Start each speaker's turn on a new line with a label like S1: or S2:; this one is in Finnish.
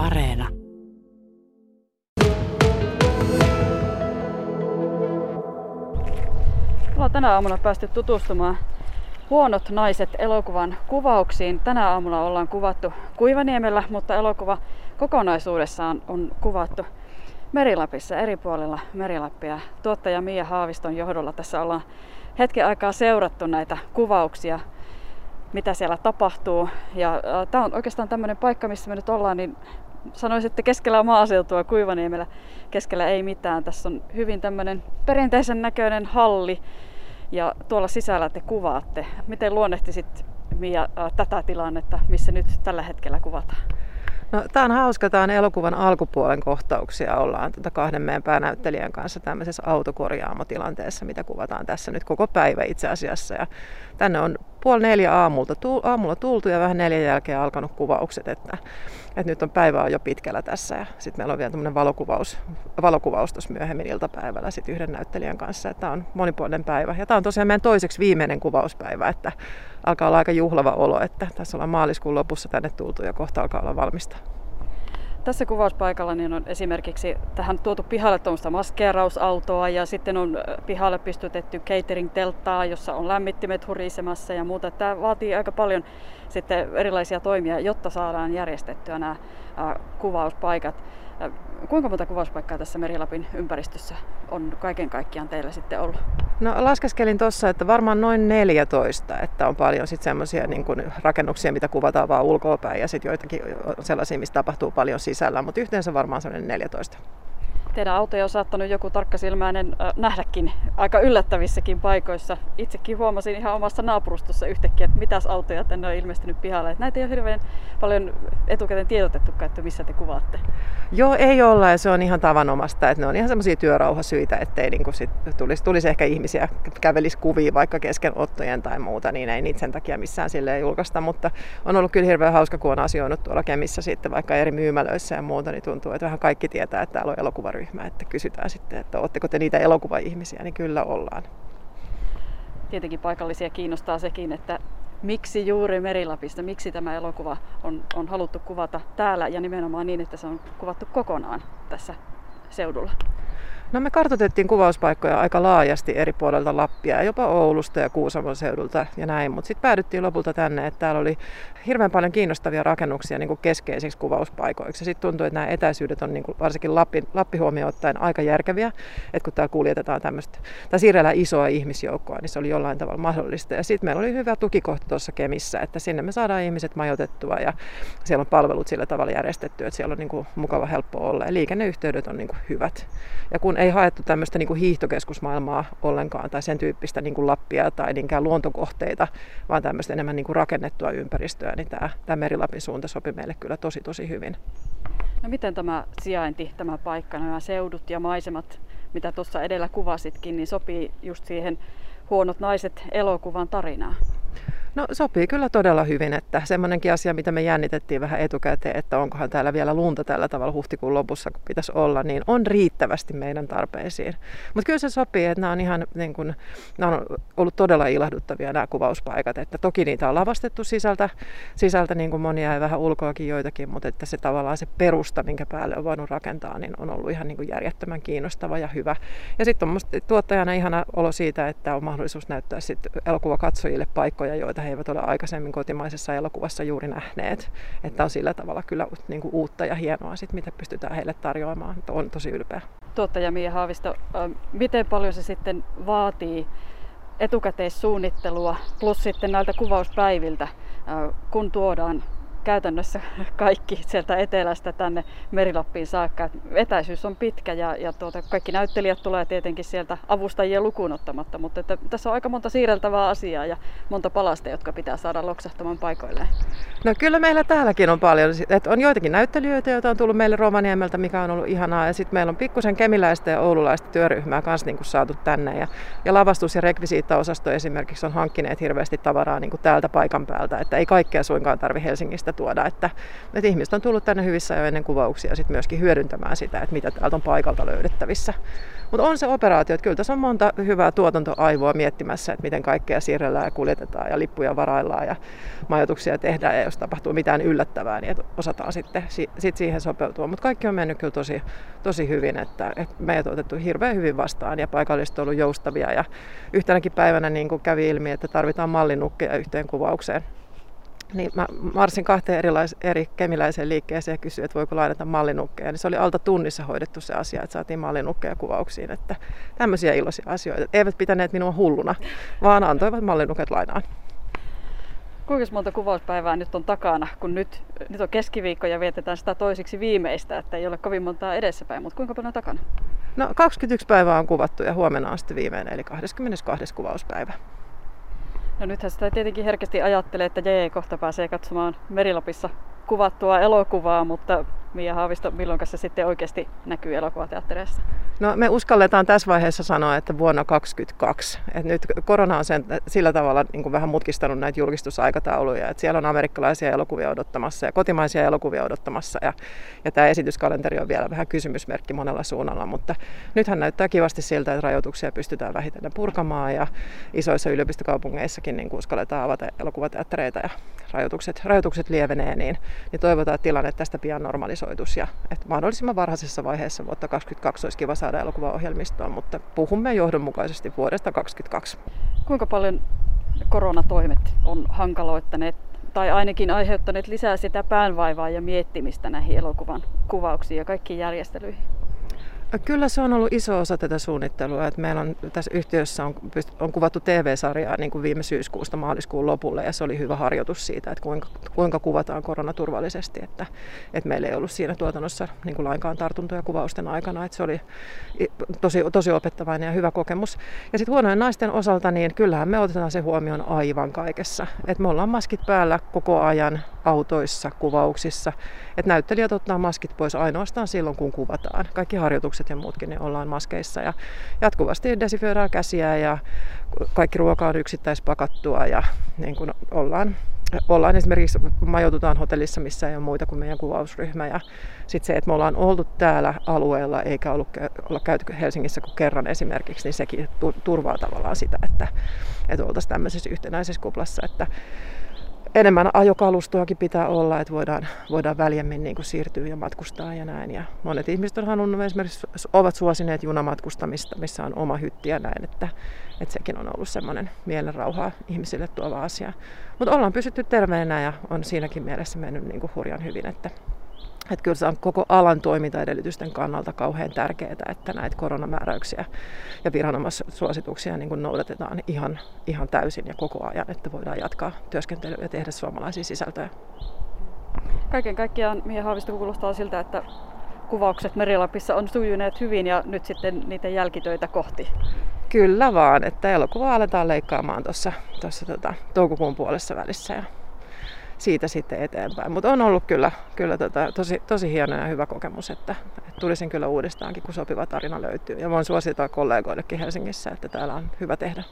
S1: Areena.
S2: Ollaan tänä aamuna päästy tutustumaan Huonot naiset elokuvan kuvauksiin. Tänä aamulla ollaan kuvattu Kuivaniemellä, mutta elokuva kokonaisuudessaan on kuvattu Merilapissa eri puolilla Merilappia. Tuottaja Mia Haaviston johdolla tässä ollaan hetken aikaa seurattu näitä kuvauksia, mitä siellä tapahtuu. Ja äh, tämä on oikeastaan tämmöinen paikka, missä me nyt ollaan, niin sanoisin, että keskellä maaseutua Kuivaniemellä keskellä ei mitään. Tässä on hyvin tämmöinen perinteisen näköinen halli ja tuolla sisällä te kuvaatte. Miten luonnehtisit Mia tätä tilannetta, missä nyt tällä hetkellä kuvataan?
S3: No, tämä on hauska. Tämä on elokuvan alkupuolen kohtauksia. Ollaan tuota kahden meidän päänäyttelijän kanssa tämmöisessä autokorjaamotilanteessa, mitä kuvataan tässä nyt koko päivä itse asiassa. Ja tänne on puoli neljä aamulta, aamulla tultu ja vähän neljän jälkeen alkanut kuvaukset. Että, että nyt on päivä on jo pitkällä tässä ja sitten meillä on vielä tämmöinen valokuvaus, valokuvaus tuossa myöhemmin iltapäivällä sit yhden näyttelijän kanssa. Tämä on monipuolinen päivä ja tämä on tosiaan meidän toiseksi viimeinen kuvauspäivä, että alkaa olla aika juhlava olo, että tässä ollaan maaliskuun lopussa tänne tultu ja kohta alkaa olla valmista.
S2: Tässä kuvauspaikalla niin on esimerkiksi tähän tuotu pihalle tuommoista maskeerausautoa ja sitten on pihalle pystytetty catering-telttaa, jossa on lämmittimet hurisemassa ja muuta. Tämä vaatii aika paljon sitten erilaisia toimia, jotta saadaan järjestettyä nämä kuvauspaikat. Kuinka monta kuvauspaikkaa tässä Merilapin ympäristössä on kaiken kaikkiaan teillä sitten ollut?
S3: No laskeskelin tuossa, että varmaan noin 14, että on paljon sitten semmoisia niin rakennuksia, mitä kuvataan vaan ulkoapäin ja sitten joitakin sellaisia, missä tapahtuu paljon sisällä, mutta yhteensä varmaan semmoinen 14
S2: teidän autoja on saattanut joku tarkkasilmäinen nähdäkin aika yllättävissäkin paikoissa. Itsekin huomasin ihan omassa naapurustossa yhtäkkiä, että mitäs autoja tänne on ilmestynyt pihalle. Että näitä ei ole hirveän paljon etukäteen tiedotettukaan, että missä te kuvaatte.
S3: Joo, ei olla ja se on ihan tavanomasta. Että ne on ihan semmoisia työrauhasyitä, ettei niin sit tulisi, tulisi ehkä ihmisiä kävelisi kuvia vaikka kesken ottojen tai muuta, niin ei niitä sen takia missään sille julkaista. Mutta on ollut kyllä hirveän hauska, kun on asioinut tuolla Kemissä sitten vaikka eri myymälöissä ja muuta, niin tuntuu, että vähän kaikki tietää, että täällä on elokuvaryhmä ryhmä, että kysytään sitten, että oletteko te niitä elokuvaihmisiä, niin kyllä ollaan.
S2: Tietenkin paikallisia kiinnostaa sekin, että miksi juuri Merilapista, miksi tämä elokuva on, on haluttu kuvata täällä ja nimenomaan niin, että se on kuvattu kokonaan tässä seudulla.
S3: No me kartoitettiin kuvauspaikkoja aika laajasti eri puolilta Lappia, jopa Oulusta ja Kuusamon seudulta ja näin, mutta sitten päädyttiin lopulta tänne, että täällä oli hirveän paljon kiinnostavia rakennuksia niin kuin keskeisiksi kuvauspaikoiksi. Sitten tuntui, että nämä etäisyydet on niin kuin varsinkin Lappi, Lappi huomioon ottaen aika järkeviä, että kun täällä kuljetetaan tämmöistä, tai siirrellään isoa ihmisjoukkoa, niin se oli jollain tavalla mahdollista. Ja sitten meillä oli hyvä tukikohta tuossa Kemissä, että sinne me saadaan ihmiset majoitettua ja siellä on palvelut sillä tavalla järjestetty, että siellä on niin kuin mukava helppo olla ja liikenneyhteydet on niin kuin hyvät. Ja kun ei haettu tämmöistä niin kuin hiihtokeskusmaailmaa ollenkaan tai sen tyyppistä niin kuin Lappia tai niinkään luontokohteita, vaan tämmöistä enemmän niin kuin rakennettua ympäristöä, niin tämä, tämä Merilapin suunta sopi meille kyllä tosi tosi hyvin.
S2: No miten tämä sijainti, tämä paikka, nämä seudut ja maisemat, mitä tuossa edellä kuvasitkin, niin sopii just siihen Huonot naiset elokuvan tarinaan?
S3: No sopii kyllä todella hyvin, että semmoinenkin asia, mitä me jännitettiin vähän etukäteen, että onkohan täällä vielä lunta tällä tavalla huhtikuun lopussa, kun pitäisi olla, niin on riittävästi meidän tarpeisiin. Mutta kyllä se sopii, että nämä on ihan niin kuin, nämä on ollut todella ilahduttavia nämä kuvauspaikat, että toki niitä on lavastettu sisältä, sisältä niin kuin monia ja vähän ulkoakin joitakin, mutta että se tavallaan se perusta, minkä päälle on voinut rakentaa, niin on ollut ihan niin kuin järjettömän kiinnostava ja hyvä. Ja sitten on tuottajana ihana olo siitä, että on mahdollisuus näyttää sitten elokuvakatsojille paikkoja, joita joita he eivät ole aikaisemmin kotimaisessa elokuvassa juuri nähneet. Että on sillä tavalla kyllä niin kuin uutta ja hienoa, sit, mitä pystytään heille tarjoamaan. On tosi ylpeä.
S2: Tuottaja Mia Haavisto, miten paljon se sitten vaatii etukäteissuunnittelua plus sitten näiltä kuvauspäiviltä, kun tuodaan käytännössä kaikki sieltä etelästä tänne Merilappiin saakka. Etäisyys on pitkä ja, ja tuota, kaikki näyttelijät tulee tietenkin sieltä avustajia lukuun ottamatta, mutta että tässä on aika monta siirreltävää asiaa ja monta palasta, jotka pitää saada loksahtamaan paikoilleen.
S3: No kyllä meillä täälläkin on paljon. että on joitakin näyttelijöitä, joita on tullut meille Rovaniemeltä, mikä on ollut ihanaa. Ja sitten meillä on pikkusen kemiläistä ja oululaista työryhmää kanssa niin saatu tänne. Ja, ja lavastus- ja rekvisiittaosasto esimerkiksi on hankkineet hirveästi tavaraa niin kuin täältä paikan päältä. Että ei kaikkea suinkaan tarvi Helsingistä tuoda, että, että ihmiset on tullut tänne hyvissä jo ennen kuvauksia sit myöskin hyödyntämään sitä, että mitä täältä on paikalta löydettävissä. Mutta on se operaatio, että kyllä tässä on monta hyvää tuotantoaivoa miettimässä, että miten kaikkea siirrellään ja kuljetetaan ja lippuja varaillaan ja majoituksia tehdään ja jos tapahtuu mitään yllättävää, niin osataan sitten sit siihen sopeutua. Mutta kaikki on mennyt kyllä tosi, tosi hyvin, että, että meidät on otettu hirveän hyvin vastaan ja paikalliset on ollut joustavia ja yhtenäkin päivänä niin kuin kävi ilmi, että tarvitaan mallinukkeja yhteen kuvaukseen niin mä marssin kahteen erilais, eri kemiläiseen liikkeeseen ja kysyin, että voiko lainata mallinukkeja. Niin se oli alta tunnissa hoidettu se asia, että saatiin mallinukkeja kuvauksiin. Että tämmöisiä iloisia asioita. Eivät pitäneet minua hulluna, vaan antoivat mallinuket lainaan.
S2: Kuinka monta kuvauspäivää nyt on takana, kun nyt, nyt on keskiviikko ja vietetään sitä toisiksi viimeistä, että ei ole kovin montaa edessäpäin, mutta kuinka paljon on takana?
S3: No 21 päivää on kuvattu ja huomenna on sitten viimeinen, eli 22. kuvauspäivä.
S2: No nythän sitä tietenkin herkästi ajattelee, että JE kohta pääsee katsomaan Merilapissa kuvattua elokuvaa, mutta Mia Haavisto, milloin se sitten oikeasti näkyy elokuvateattereissa?
S3: No me uskalletaan tässä vaiheessa sanoa, että vuonna 2022. Et nyt korona on sen, sillä tavalla niin kuin vähän mutkistanut näitä julkistusaikatauluja, että siellä on amerikkalaisia elokuvia odottamassa ja kotimaisia elokuvia odottamassa ja, ja tämä esityskalenteri on vielä vähän kysymysmerkki monella suunnalla, mutta nythän näyttää kivasti siltä, että rajoituksia pystytään vähitellen purkamaan ja isoissa yliopistokaupungeissakin niin uskalletaan avata elokuvateattereita ja rajoitukset, rajoitukset lievenee, niin, niin toivotaan, että tilanne tästä pian normalisoitus ja että mahdollisimman varhaisessa vaiheessa vuotta 2022 olisi kiva saada elokuvaohjelmistoon, mutta puhumme johdonmukaisesti vuodesta 2022.
S2: Kuinka paljon koronatoimet on hankaloittaneet tai ainakin aiheuttaneet lisää sitä päänvaivaa ja miettimistä näihin elokuvan kuvauksiin ja kaikkiin järjestelyihin?
S3: Kyllä se on ollut iso osa tätä suunnittelua. Että meillä on tässä yhtiössä on, on kuvattu TV-sarjaa niin kuin viime syyskuusta maaliskuun lopulle ja se oli hyvä harjoitus siitä, että kuinka, kuinka kuvataan koronaturvallisesti. Että, että meillä ei ollut siinä tuotannossa niin kuin lainkaan tartuntoja kuvausten aikana. Että se oli tosi, tosi opettavainen ja hyvä kokemus. Ja sitten huonojen naisten osalta, niin kyllähän me otetaan se huomioon aivan kaikessa. Että me ollaan maskit päällä koko ajan autoissa, kuvauksissa. Että näyttelijät ottaa maskit pois ainoastaan silloin, kun kuvataan. Kaikki harjoitukset ja muutkin niin ollaan maskeissa. Ja jatkuvasti desifioidaan käsiä ja kaikki ruoka on yksittäispakattua ja niin kuin ollaan ollaan esimerkiksi, majoitutaan hotellissa, missä ei ole muita kuin meidän kuvausryhmä. Ja sitten se, että me ollaan oltu täällä alueella eikä ollut, olla käyty Helsingissä kuin kerran esimerkiksi, niin sekin turvaa tavallaan sitä, että, että oltaisiin tämmöisessä yhtenäisessä kuplassa. Että enemmän ajokalustoakin pitää olla, että voidaan, voidaan väljemmin niin siirtyä ja matkustaa ja näin. Ja monet ihmiset on esimerkiksi, ovat suosineet junamatkustamista, missä on oma hytti ja näin, että, että sekin on ollut semmoinen mielenrauhaa ihmisille tuova asia. Mutta ollaan pysytty terveenä ja on siinäkin mielessä mennyt niin kuin hurjan hyvin, että että kyllä se on koko alan toimintaedellytysten kannalta kauhean tärkeää, että näitä koronamääräyksiä ja viranomaissuosituksia niin kuin noudatetaan ihan, ihan täysin ja koko ajan, että voidaan jatkaa työskentelyä ja tehdä suomalaisia sisältöjä.
S2: Kaiken kaikkiaan Mia Haavisto kuulostaa siltä, että kuvaukset Merilapissa on sujuneet hyvin ja nyt sitten niitä jälkitöitä kohti.
S3: Kyllä vaan, että elokuva aletaan leikkaamaan tuossa tota, toukokuun puolessa välissä. Ja siitä sitten eteenpäin. Mutta on ollut kyllä, kyllä tota, tosi, tosi hieno ja hyvä kokemus, että, että tulisin kyllä uudestaankin, kun sopiva tarina löytyy. Ja voin suosittaa kollegoillekin Helsingissä, että täällä on hyvä tehdä.